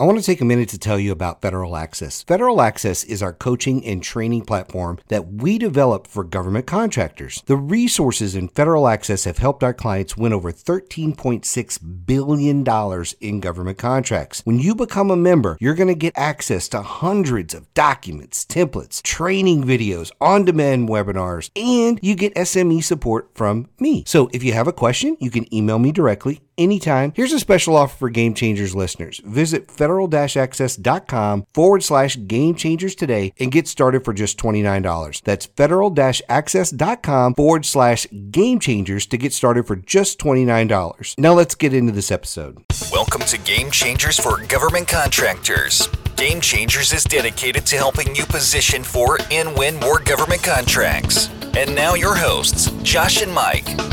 I want to take a minute to tell you about Federal Access. Federal Access is our coaching and training platform that we develop for government contractors. The resources in Federal Access have helped our clients win over $13.6 billion in government contracts. When you become a member, you're going to get access to hundreds of documents, templates, training videos, on demand webinars, and you get SME support from me. So if you have a question, you can email me directly anytime. Here's a special offer for Game Changers listeners. Visit federal-access.com forward slash game changers today and get started for just $29. That's federal-access.com forward slash game changers to get started for just $29. Now let's get into this episode. Welcome to Game Changers for Government Contractors. Game Changers is dedicated to helping you position for and win more government contracts. And now your hosts, Josh and Mike.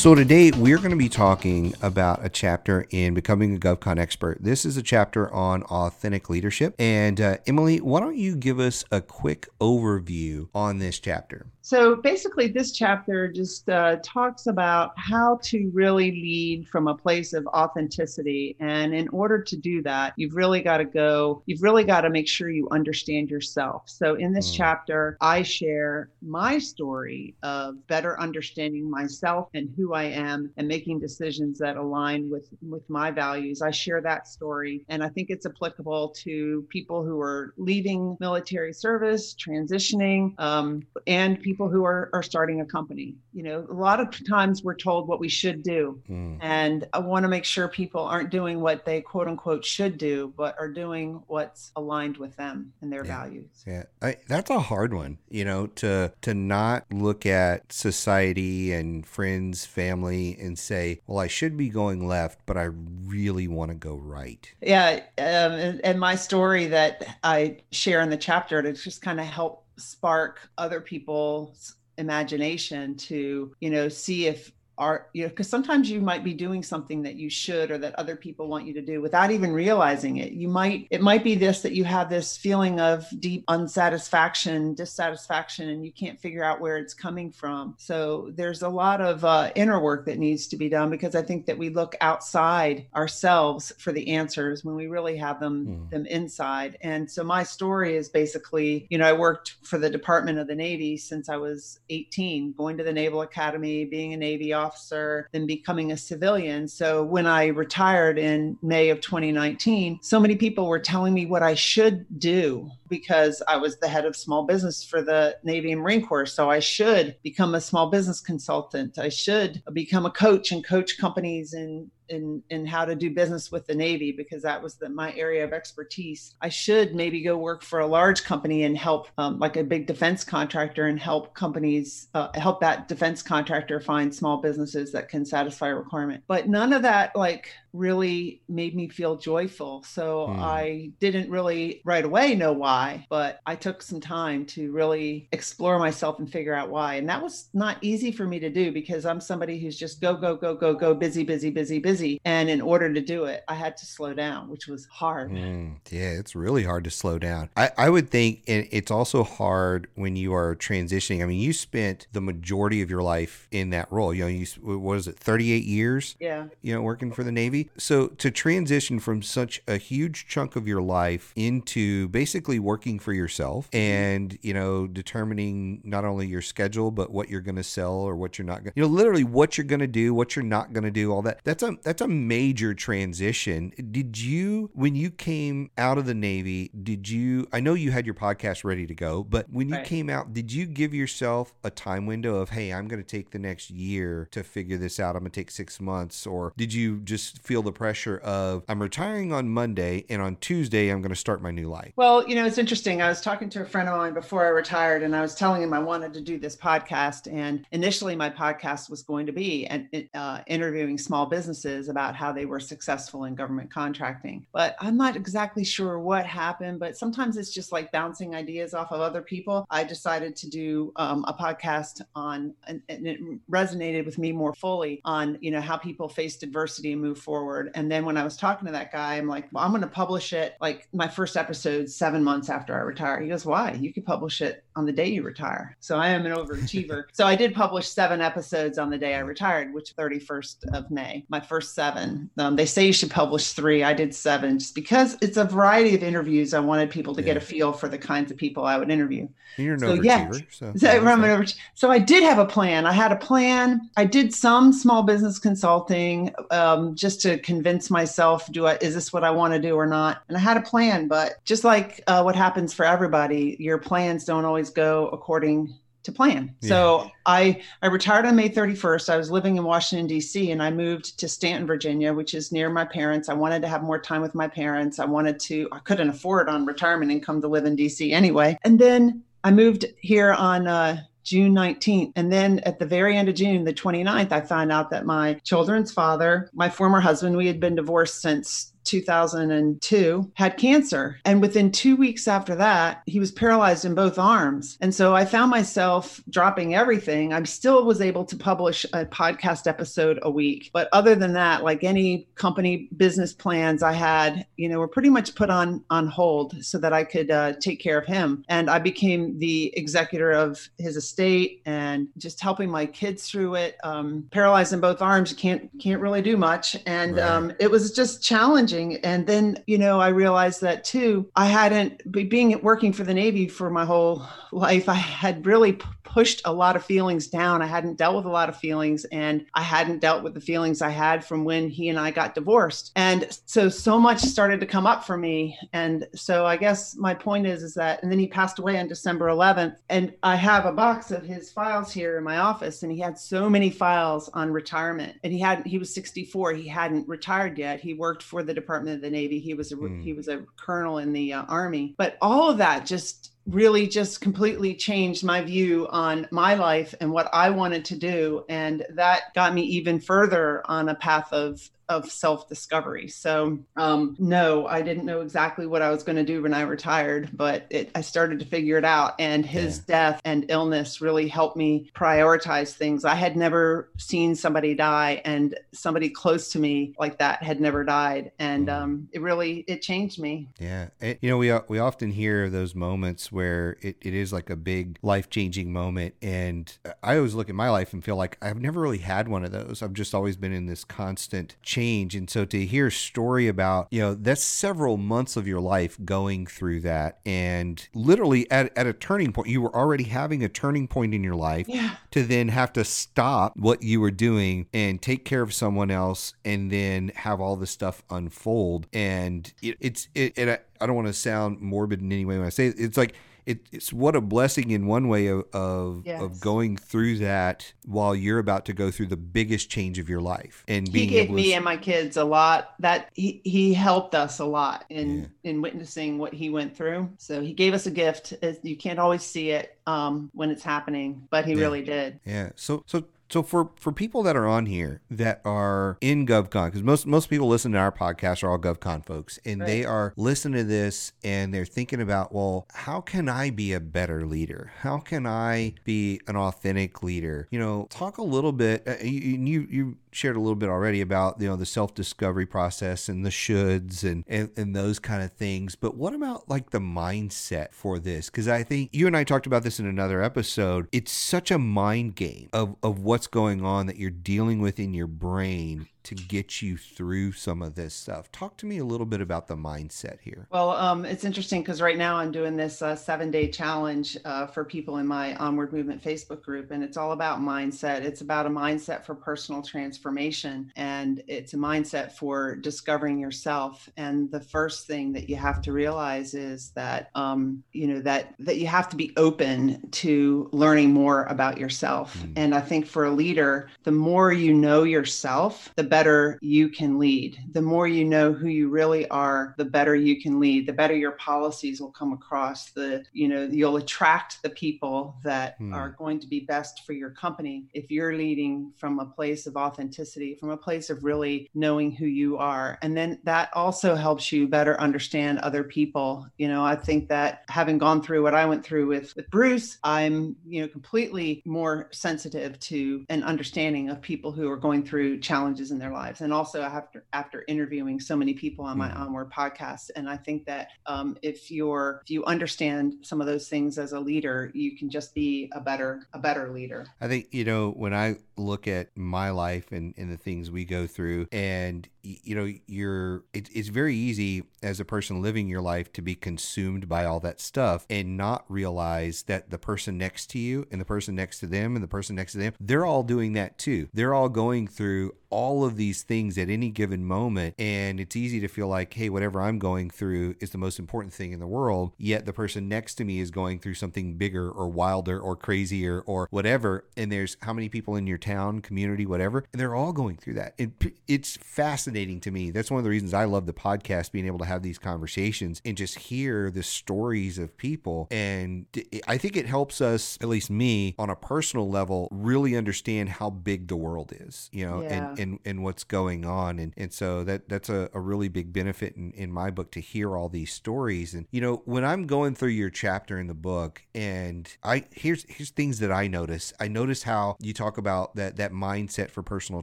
So today we're going to be talking about a chapter in becoming a GovCon expert. This is a chapter on authentic leadership. And uh, Emily, why don't you give us a quick overview on this chapter? So basically, this chapter just uh, talks about how to really lead from a place of authenticity. And in order to do that, you've really got to go, you've really got to make sure you understand yourself. So in this mm. chapter, I share my story of better understanding myself and who I am and making decisions that align with, with my values. I share that story. And I think it's applicable to people who are leaving military service, transitioning, um, and people people who are, are starting a company. You know, a lot of times we're told what we should do. Mm. And I want to make sure people aren't doing what they quote unquote should do, but are doing what's aligned with them and their yeah. values. Yeah. I, that's a hard one, you know, to to not look at society and friends, family and say, well, I should be going left, but I really want to go right. Yeah. Um, and, and my story that I share in the chapter to just kind of help spark other people's imagination to you know see if are you know because sometimes you might be doing something that you should or that other people want you to do without even realizing it. You might it might be this that you have this feeling of deep unsatisfaction dissatisfaction and you can't figure out where it's coming from. So there's a lot of uh, inner work that needs to be done because i think that we look outside ourselves for the answers when we really have them mm. them inside. And so my story is basically you know i worked for the department of the navy since i was 18 going to the naval academy being a navy officer officer, then becoming a civilian. So when I retired in May of 2019, so many people were telling me what I should do because I was the head of small business for the Navy and Marine Corps. So I should become a small business consultant. I should become a coach and coach companies in in in how to do business with the Navy because that was the, my area of expertise. I should maybe go work for a large company and help, um, like a big defense contractor, and help companies uh, help that defense contractor find small businesses that can satisfy a requirement. But none of that like really made me feel joyful. So hmm. I didn't really right away know why, but I took some time to really explore myself and figure out why. And that was not easy for me to do because I'm somebody who's just go, go, go, go, go, busy, busy, busy, busy. And in order to do it, I had to slow down, which was hard. Mm, yeah, it's really hard to slow down. I, I would think it's also hard when you are transitioning. I mean, you spent the majority of your life in that role. You know, you, what is it, 38 years? Yeah. You know, working for the Navy. So to transition from such a huge chunk of your life into basically working for yourself and, you know, determining not only your schedule, but what you're going to sell or what you're not going to, you know, literally what you're going to do, what you're not going to do, all that. That's a, that's a major transition. Did you, when you came out of the Navy, did you, I know you had your podcast ready to go, but when you right. came out, did you give yourself a time window of, hey, I'm going to take the next year to figure this out? I'm going to take six months. Or did you just feel the pressure of I'm retiring on Monday and on Tuesday I'm going to start my new life? Well, you know, it's interesting. I was talking to a friend of mine before I retired and I was telling him I wanted to do this podcast. And initially, my podcast was going to be an, uh, interviewing small businesses about how they were successful in government contracting. But I'm not exactly sure what happened, but sometimes it's just like bouncing ideas off of other people. I decided to do um, a podcast on, and, and it resonated with me more fully on, you know, how people faced adversity and move forward and then when I was talking to that guy, I'm like, well, I'm going to publish it like my first episode seven months after I retire. He goes, why? You could publish it on the day you retire. So I am an overachiever. so I did publish seven episodes on the day I retired, which 31st of May, my first seven. Um, they say you should publish three. I did seven just because it's a variety of interviews. I wanted people to yeah. get a feel for the kinds of people I would interview. You're an so, overachiever. Yeah. So, so, so I did have a plan. I had a plan. I did some small business consulting um, just to convince myself, do I, is this what I want to do or not? And I had a plan, but just like uh, what happens for everybody, your plans don't always go according to plan. Yeah. So I I retired on May 31st. I was living in Washington D.C. and I moved to Staunton, Virginia, which is near my parents. I wanted to have more time with my parents. I wanted to I couldn't afford on retirement income to live in D.C. anyway. And then I moved here on uh, June 19th. And then at the very end of June, the 29th, I found out that my children's father, my former husband, we had been divorced since 2002 had cancer. And within two weeks after that, he was paralyzed in both arms. And so I found myself dropping everything. I still was able to publish a podcast episode a week. But other than that, like any company business plans I had, you know, were pretty much put on on hold so that I could uh, take care of him. And I became the executor of his estate and just helping my kids through it. Um, paralyzed in both arms, you can't can't really do much. And right. um, it was just challenging And then, you know, I realized that too. I hadn't being working for the Navy for my whole life. I had really pushed a lot of feelings down. I hadn't dealt with a lot of feelings and I hadn't dealt with the feelings I had from when he and I got divorced. And so so much started to come up for me. And so I guess my point is is that and then he passed away on December 11th and I have a box of his files here in my office and he had so many files on retirement. And he had he was 64, he hadn't retired yet. He worked for the Department of the Navy. He was a mm. he was a colonel in the uh, army. But all of that just really just completely changed my view on my life and what I wanted to do. And that got me even further on a path of of self discovery. So, um, no, I didn't know exactly what I was going to do when I retired, but it, I started to figure it out. And his yeah. death and illness really helped me prioritize things. I had never seen somebody die, and somebody close to me like that had never died, and mm. um, it really it changed me. Yeah, it, you know, we we often hear those moments where it, it is like a big life changing moment, and I always look at my life and feel like I've never really had one of those. I've just always been in this constant change change. And so to hear a story about, you know, that's several months of your life going through that. And literally at, at a turning point, you were already having a turning point in your life yeah. to then have to stop what you were doing and take care of someone else and then have all this stuff unfold. And it, it's, it, it I don't want to sound morbid in any way when I say it. It's like, it, it's what a blessing in one way of of, yes. of, going through that while you're about to go through the biggest change of your life and being he gave me to... and my kids a lot that he, he helped us a lot in yeah. in witnessing what he went through so he gave us a gift you can't always see it um, when it's happening but he yeah. really did yeah so so so for for people that are on here that are in GovCon, because most most people listen to our podcast are all GovCon folks, and right. they are listening to this and they're thinking about, well, how can I be a better leader? How can I be an authentic leader? You know, talk a little bit. Uh, you you shared a little bit already about you know the self discovery process and the shoulds and, and and those kind of things. But what about like the mindset for this? Because I think you and I talked about this in another episode. It's such a mind game of of what's going on that you're dealing with in your brain to get you through some of this stuff. Talk to me a little bit about the mindset here. Well, um, it's interesting because right now I'm doing this uh, seven day challenge uh, for people in my Onward Movement Facebook group, and it's all about mindset. It's about a mindset for personal transformation, and it's a mindset for discovering yourself. And the first thing that you have to realize is that um, you know that that you have to be open to learning more about yourself. Mm. And I think for a leader, the more you know yourself, the better you can lead. The more you know who you really are, the better you can lead. The better your policies will come across. The, you know, you'll attract the people that hmm. are going to be best for your company if you're leading from a place of authenticity, from a place of really knowing who you are. And then that also helps you better understand other people. You know, I think that having gone through what I went through with with Bruce, I'm, you know, completely more sensitive to an understanding of people who are going through challenges in their lives. And also after after interviewing so many people on my Mhm. onward podcast. And i think that um, if you're if you understand some of those things as a leader you can just be a better a better leader. I think, you know, when I look at my life and, and the things we go through, and, you know, you're, it, it's very easy as a person living your life to be consumed by all that stuff and not realize that the person next to you and the person next to them and the person next to them, they're all doing that too. They're all going through all of these things at any given moment. And it's easy to feel like, hey, whatever I'm going through is the most important thing in the world. Yet the person next to me is going through something bigger or wilder or crazier or whatever. And there's how many people in your town, community, whatever, and they're all going through that. It, it's fascinating to me. That's one of the reasons I love the podcast, being able to have these conversations and just hear the stories of people. And I think it helps us, at least me, on a personal level, really understand how big the world is, you know, Yeah. and, and, and what's going on. And, and so that, that's a, a really big benefit in, in my book to hear all these stories. And, you know, when I'm going through your chapter in the book and I, here's, here's things that I notice. I notice how you talk about that, that mindset for personal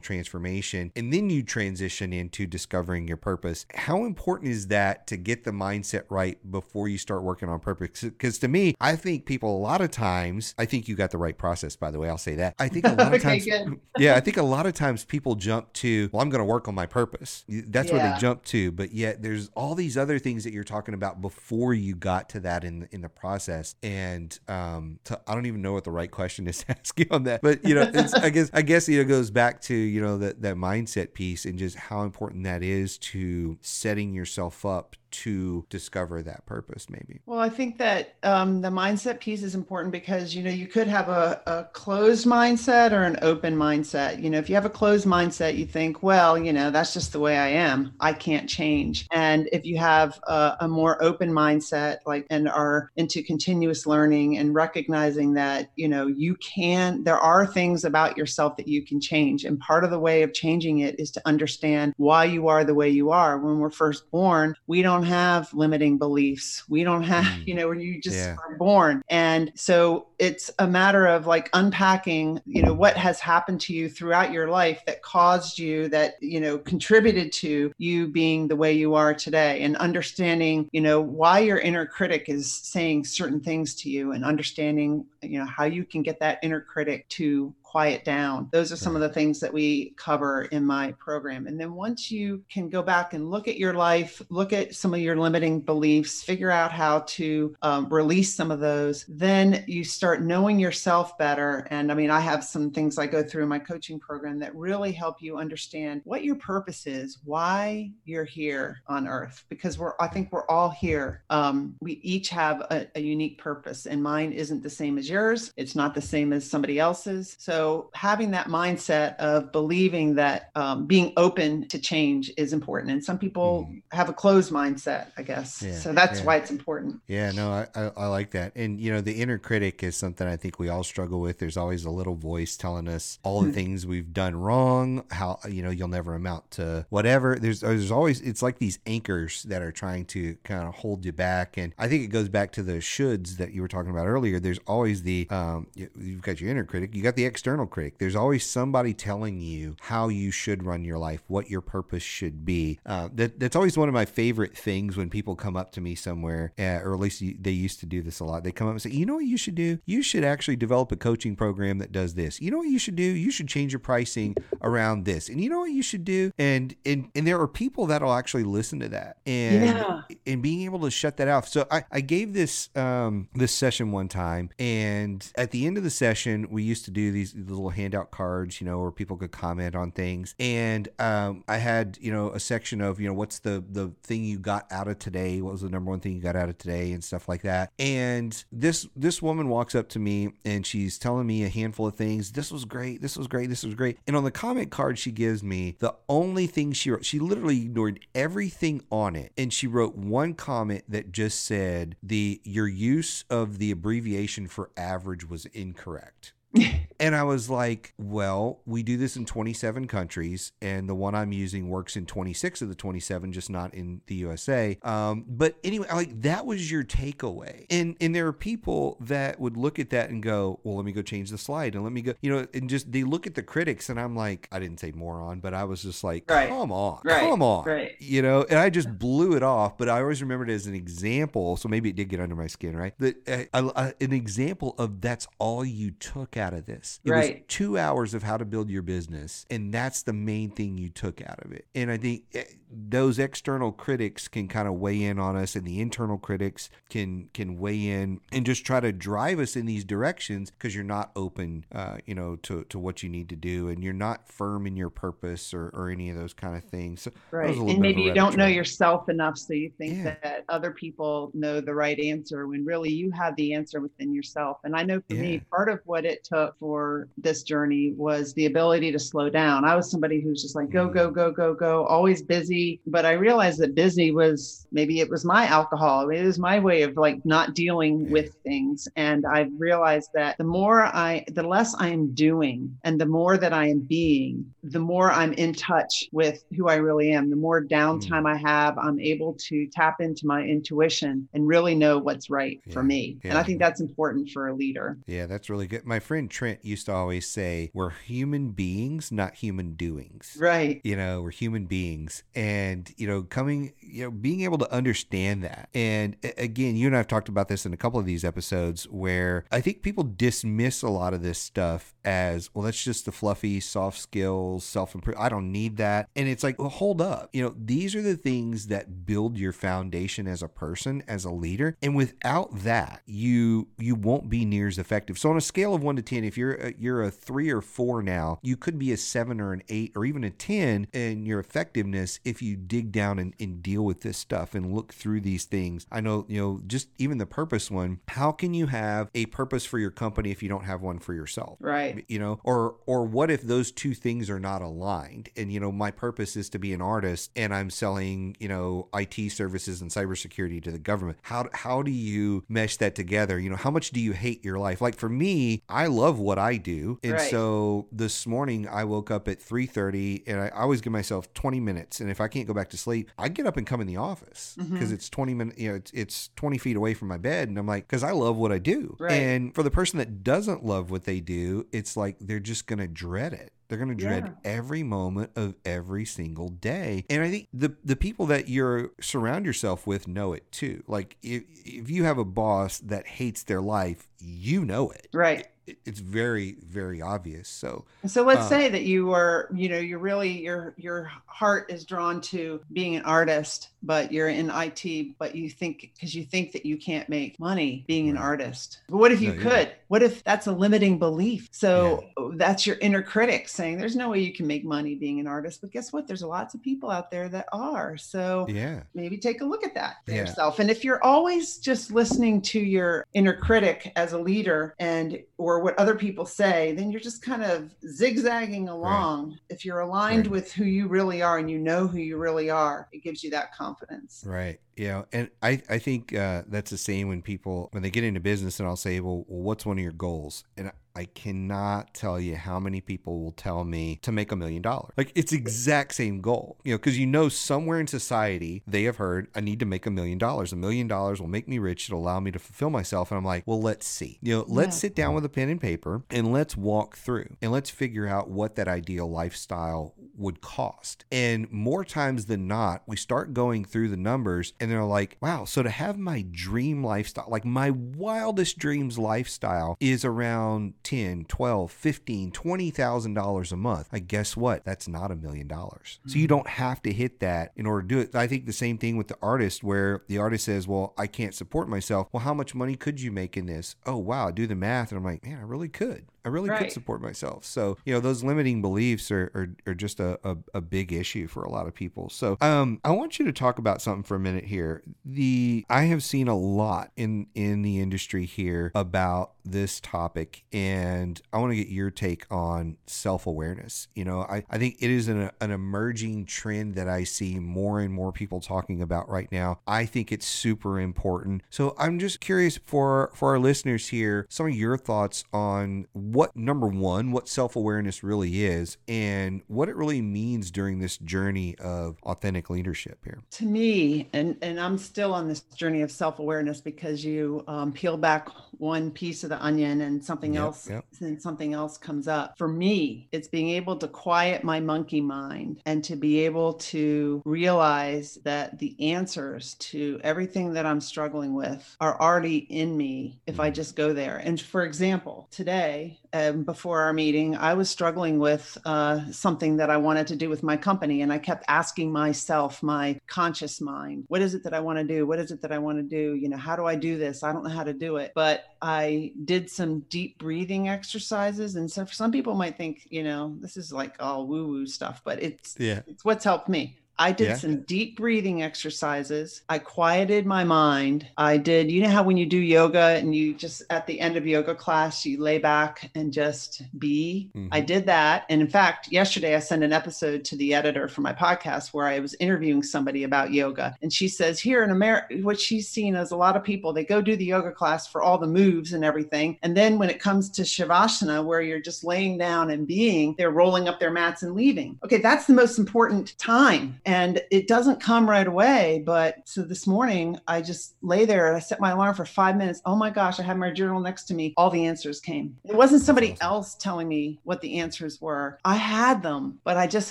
transformation, and then you transition into discovering your purpose. How important is that to get the mindset right before you start working on purpose? Because to me, I think people a lot of times, I think you got the right process, by the way, I'll say that. I think a lot of Okay, times, yeah, I think a lot of times people jump to, well, I'm going to work on my purpose. That's where they jump to. But yet there's all these other things that you're talking about before you got to that in the, in the process. And um, to, I don't even know what the right question is to ask you on that. But you know, it's, I guess I guess you know it goes back to you know that that mindset piece and just how important that is to setting yourself up to discover that purpose. Maybe. Well, I think that um, the mindset piece is important because you know you could have a, a closed mindset or an open mindset. You know, if you have a closed mindset, you think, well, you know, that's just the way I am. I can't change. And if you have a, a more open mindset, like and are into continuous learning and recognizing that you know you can, there are things about yourself that you can change, and part of the way of changing it is to understand why you are the way you are. When we're first born, we don't have limiting beliefs. We don't have, Mm. you know, when you just Yeah. are born. And so it's a matter of like unpacking, you know, what has happened to you throughout your life that caused you, that, you know, contributed to you being the way you are today and understanding, you know, why your inner critic is saying certain things to you and understanding, you know, how you can get that inner critic to quiet down. Those are some of the things that we cover in my program. And then once you can go back and look at your life, look at some of your limiting beliefs, figure out how to um, release some of those, then you start knowing yourself better. And I mean, I have some things I go through in my coaching program that really help you understand what your purpose is, why you're here on earth, because we're, I think we're all here. Um, we each have a, a unique purpose, and mine isn't the same as yours. It's not the same as somebody else's. So having that mindset of believing that um, being open to change is important, and some people Mhm. have a closed mindset, I guess. Yeah, so that's yeah. why it's important. Yeah, no, I, I, I like that. And, you know, the inner critic is something I think we all struggle with. There's always a little voice telling us all the things we've done wrong, how, you know, you'll never amount to whatever. There's, there's always, it's like these anchors that are trying to kind of hold you back. And I think it goes back to the shoulds that you were talking about earlier. There's always the, um, you- you've got your inner critic, you got the external critic. There's always somebody telling you how you should run your life, what your purpose should be. Uh, that, that's always one of my favorite things when people come up to me somewhere, uh, or at least they used to do this a lot. They come up and say, you know what you should do? You should actually develop a coaching program that does this. You know what you should do? You should change your pricing around this. And you know what you should do? And and and there are people that'll actually listen to that. And Yeah. and being able to shut that off. So I, I gave this um this session one time and at the end of the session we used to do these little handout cards, you know, where people could comment on things. And um I had, you know, a section of, you know, what's the the thing you got out of today? What was the number one thing you got out of today and stuff like that. And this this woman walks up to me and she's telling me a handful of things. This was great. This was great. This was great. And on the comment card she gives me, the only thing she wrote, she literally ignored everything on it. And she wrote one comment that just said the your use of the abbreviation for average was incorrect. and I was like, well, we do this in 27 countries, and the one I'm using works in 26 of the 27, just not in the USA. Um, but anyway, like that was your takeaway. And and there are people that would look at that and go, well, let me go change the slide and let me go, you know, and just they look at the critics, and I'm like, I didn't say moron, but I was just like, Right. come on, Right. come on, Right. you know, and I just blew it off. But I always remembered it as an example, so maybe it did get under my skin, right? That uh, uh, an example of that's all you took out of this. It was two hours of how to build your business, and that's the main thing you took out of it. And I think eh, those external critics can kind of weigh in on us, and the internal critics can can weigh in and just try to drive us in these directions because you're not open, uh, you know, to to what you need to do, and you're not firm in your purpose or, or any of those kind of things. So Right. And maybe you don't know yourself enough, so you think Yeah. that other people know the right answer when really you have the answer within yourself. And I know for Yeah. me, part of what it took for this journey was the ability to slow down. I was somebody who's just like, go, Mm. go, go, go, go, always busy. But I realized that busy was maybe it was my alcohol. It was my way of like not dealing Yeah. with things. And I realized that the more I, the less I am doing and the more that I am being, the more I'm in touch with who I really am. The more downtime mm. I have, I'm able to tap into my intuition and really know what's right for Yeah. me. And I think that's important for a leader. Yeah, that's really good. My friend Trent used to always say, "We're human beings, not human doings." Right. you know we're human beings and you know coming you know being able to understand that. And again you and i've talked about this in a couple of these episodes where i think people dismiss a lot of this stuff as well that's just the fluffy soft skills self-improve i don't need that. And it's like well hold up. You know these are the things that build your foundation as a person as a leader. And without that you you won't be near as effective. So on a scale of 1 to 10 if you're a, you're a 3 or 4 now you could be a 7 or an 8 or even a 10 in your effectiveness if you dig down and, and deal with this stuff and look through these things i know you know just even the purpose one how can you have a purpose for your company if you don't have one for yourself? Right. you know or or what if those two things are not aligned? And you know my purpose is to be an artist and i'm selling you know it services and cybersecurity to the government. How how do you mesh that together? You know how much do you hate your life? Like for me i love what i do. And Right. so this morning i woke up at 3.30 and I, I always give myself 20 minutes. And if i can't go back to sleep i get up and come in the office because Mhm. it's 20 minutes you know it's, it's 20 feet away from my bed and i'm like because i love what i do Right. and for the person that doesn't love what they do, it's like they're just going to dread it. They're going to dread Yeah. every moment of every single day. And I think the the people that you surround yourself with know it too. Like if if you have a boss that hates their life, you know it. Right. It- It's very very obvious. So So let's Uh, say that you are, you know, you're really your your heart is drawn to being an artist, but you're in IT, but you think because you think that you can't make money being an artist. But what if you No, could? What if that's a limiting belief? So that's your inner critic saying there's no way you can make money being an artist. But guess what? There's lots of people out there that are. So yeah, maybe take a look at that Yeah. yourself and if you're always just listening to your inner critic as a leader and or what other people say then you're just kind of zigzagging along if you're aligned Right. with who you really are and you know who you really are it gives you that confidence Right. Yeah. And I, I think uh, that's the same when people, when they get into business and I'll say, well, well what's one of your goals? And I cannot tell you how many people will tell me to make a million dollars. Like it's exact same goal, you know, because you know somewhere in society they have heard I need to make a million dollars. A million dollars will make me rich. It'll allow me to fulfill myself. And I'm like, well, let's see. You know, let's Yeah. sit down with a pen and paper and let's walk through and let's figure out what that ideal lifestyle would cost. And more times than not, we start going through the numbers and they're like, wow, so to have my dream lifestyle, like my wildest dreams lifestyle is around 10, 12, 15, $20,000 a month. I guess what? That's not a million dollars. So you mm. don't have to hit that in order to do it. I think the same thing with the artist where the artist says, well, I can't support myself. Well, how much money could you make in this? Oh, wow. I do the math. And I'm like, man, I really could. I really could support myself. So, you know, those limiting beliefs are, are, are just a, a, a big issue for a lot of people. So, um, I want you to talk about something for a minute here. The I have seen a lot in in the industry here about this topic, and I want to get your take on self awareness. You know, I, I think it is an, an emerging trend that I see more and more people talking about right now. I think it's super important. So I'm just curious for for our listeners here, some of your thoughts on what number one, what self awareness really is, and what it really means during this journey of authentic leadership here. To me, and and I'm still on this journey of self awareness because you um, peel back one piece of the onion and something Yep, else, yep. and something else comes up. For me, it's being able to quiet my monkey mind and to be able to realize that the answers to everything that I'm struggling with are already in me if I Mhm. just go there. And for example, today, um, before our meeting, I was struggling with uh, something that I wanted to do with my company. And I kept asking myself, my conscious mind, what is it that I want to do? What is it that I want to do? You know, how do I do this? I don't know how to do it. But I did some deep breathing exercises. And so some people might think, you know, this is like all woo woo stuff, but it's, Yeah. it's what's helped me. I did Yeah. some deep breathing exercises. I quieted my mind. I did, you know how when you do yoga and you just at the end of yoga class, you lay back and just be? I Mhm. did that. And in fact, yesterday I sent an episode to the editor for my podcast where I was interviewing somebody about yoga. And she says, here in America, what she's seen is a lot of people, they go do the yoga class for all the moves and everything. And then when it comes to Shavasana, where you're just laying down and being, they're rolling up their mats and leaving. Okay, that's the most important time and it doesn't come right away but so this morning i just lay there and i set my alarm for five minutes. Oh my gosh i had my journal next to me. All the answers came. It wasn't somebody else telling me what the answers were. I had them but i just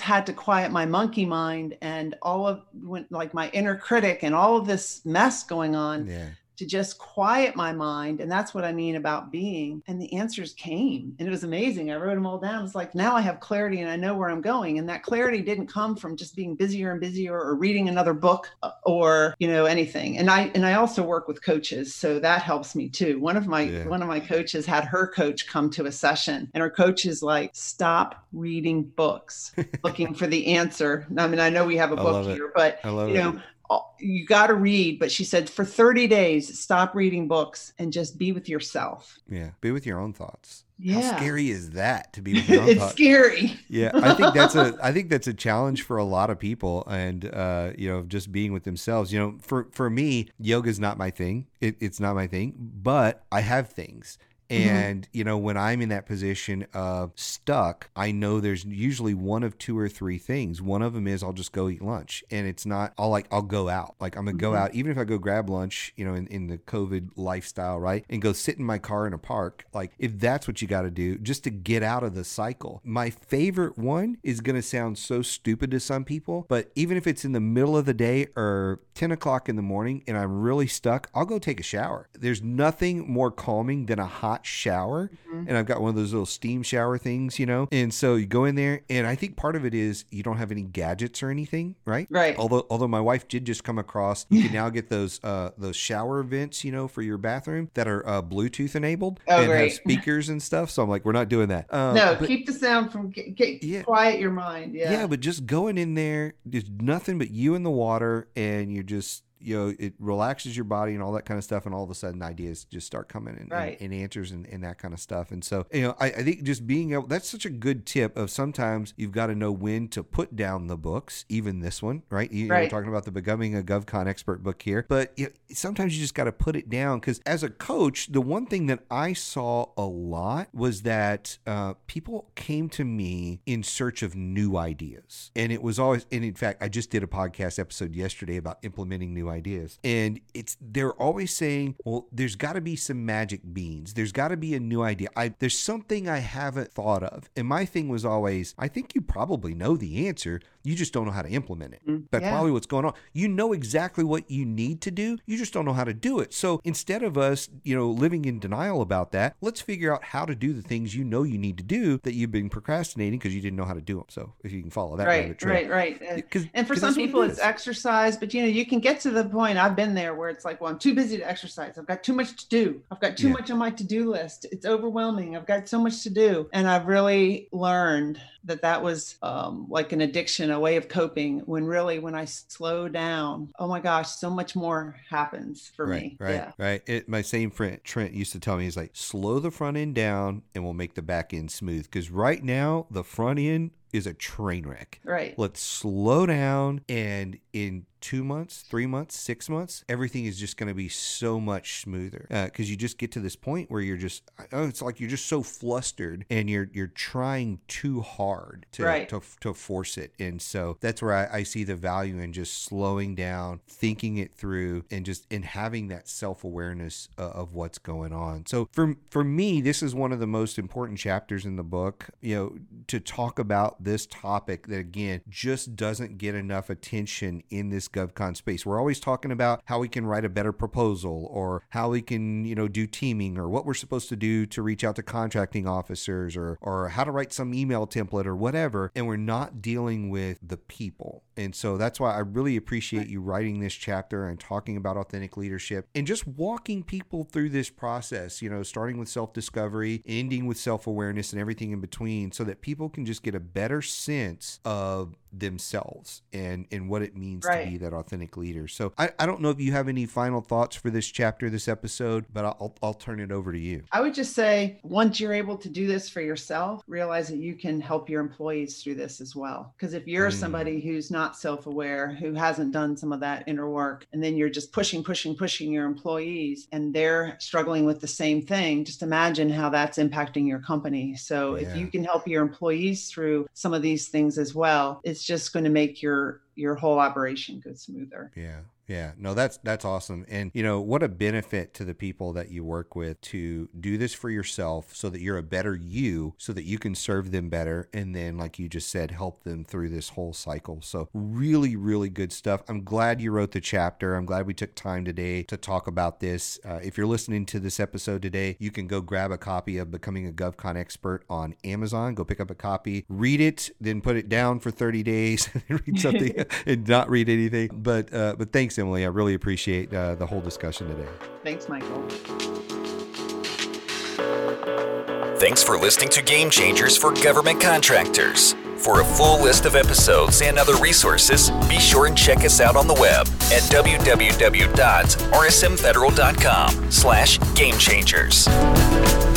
had to quiet my monkey mind and all of when like my inner critic and all of this mess going on. Yeah. To just quiet my mind. And that's what I mean about being. And the answers came. And it was amazing. I wrote them all down. It's like now I have clarity and I know where I'm going. And that clarity didn't come from just being busier and busier or reading another book uh, or, you know, anything. And I and I also work with coaches. So that helps me too. One of my Yeah. one of my coaches had her coach come to a session and her coach is like, stop reading books looking for the answer. I mean, I know we have a I book it. here, but I love you know all- you got to read but she said for 30 days stop reading books and just be with yourself yeah. Be with your own thoughts. yeah How scary is that to be with your own it's thoughts? scary Yeah, I think that's a I think that's a challenge for a lot of people, and uh, you know, just being with themselves. You know, for for me, yoga's not my thing. It, it's not my thing, but I have things. Mhm. And you know, when I'm in that position of stuck, I know there's usually one of two or three things. One of them is I'll just go eat lunch, and it's not. I'll like I'll go out. Like I'm gonna go Mhm. out, even if I go grab lunch. You know, in, in the COVID lifestyle, right, and go sit in my car in a park. Like if that's what you got to do, just to get out of the cycle. My favorite one is gonna sound so stupid to some people, but even if it's in the middle of the day or 10 o'clock in the morning and I'm really stuck, I'll go take a shower. There's nothing more calming than a hot shower. Mhm. And I've got one of those little steam shower things, you know? And so you go in there, and I think part of it is you don't have any gadgets or anything, right? right Although, although my wife did just come across, you can now get those uh, those shower vents, you know, for your bathroom that are uh, Bluetooth enabled Oh, and have speakers and stuff. So I'm like, we're not doing that. Um, no but- keep the sound from get, get Yeah. quiet your mind yeah yeah. but just going in there, there's nothing but you in the water, and you're just you know it relaxes your body and all that kind of stuff, and all of a sudden ideas just start coming and, Right. and, and answers and, and that kind of stuff. And so you know, I, I think just being able that's such a good tip of sometimes you've got to know when to put down the books, even this one, right? You, Right. We're talking about the becoming a GovCon expert book here, but you know, sometimes you just got to put it down because as a coach, the one thing that I saw a lot was that uh, people came to me in search of new ideas, and it was always. And in fact, I just did a podcast episode yesterday about implementing new ideas, and it's they're always saying, "Well, there's got to be some magic beans. There's got to be a new idea. I there's something I haven't thought of." And my thing was always, "I think you probably know the answer. You just don't know how to implement it." Mm, That's yeah. probably what's going on. You know exactly what you need to do. You just don't know how to do it. So instead of us, you know, living in denial about that, let's figure out how to do the things you know you need to do that you've been procrastinating because you didn't know how to do them. So if you can follow that right right right Uh, 'Cause- and for some what it people it's exercise but you know you can get to the point i've been there where it's like well i'm too busy to exercise i've got too much to do i've got too Yeah. much on my to-do list it's overwhelming i've got so much to do and i've really learned that that was um, like an addiction a way of coping when really when i slow down oh my gosh so much more happens for right, me Right, yeah right. It, my same friend Trent used to tell me, he's like, slow the front end down and we'll make the back end smooth. Because right now, the front end, is a train wreck. Right. Let's slow down and in two months, three months, six months, everything is just going to be so much smoother because uh, you just get to this point where you're just, oh, it's like you're just so flustered and you're you're trying too hard to right. to, to force it, and so that's where I, I see the value in just slowing down, thinking it through, and just in having that self awareness uh, of what's going on. So for for me, this is one of the most important chapters in the book. You know, to talk about this topic that again just doesn't get enough attention in this GovCon space. We're always talking about how we can write a better proposal or how we can, you know, do teaming or what we're supposed to do to reach out to contracting officers or or how to write some email template or whatever. And we're not dealing with the people. And so that's why I really appreciate you writing this chapter and talking about authentic leadership and just walking people through this process, you know, starting with self discovery, ending with self awareness, and everything in between so that people can just get a better sense of themselves and and what it means right. to be that authentic leader. So I, I don't know if you have any final thoughts for this chapter, this episode, but I'll I'll turn it over to you. I would just say once you're able to do this for yourself, realize that you can help your employees through this as well. Because if you're mm. somebody who's not self-aware, who hasn't done some of that inner work, and then you're just pushing, pushing, pushing your employees and they're struggling with the same thing, just imagine how that's impacting your company. So yeah. if you can help your employees through some of these things as well, it's just going to make your your whole operation go smoother. Yeah. Yeah, no, that's that's awesome, and you know what a benefit to the people that you work with to do this for yourself, so that you're a better you, so that you can serve them better, and then, like you just said, help them through this whole cycle. So really, really good stuff. I'm glad you wrote the chapter. I'm glad we took time today to talk about this. Uh, if you're listening to this episode today, you can go grab a copy of Becoming a GovCon Expert on Amazon. Go pick up a copy, read it, then put it down for 30 days, and read something and not read anything. But uh, but thanks Emily. I really appreciate uh, the whole discussion today. Thanks, Michael. Thanks for listening to Game Changers for Government Contractors. For a full list of episodes and other resources, be sure and check us out on the web at www.rsmfederal.com slash gamechangers.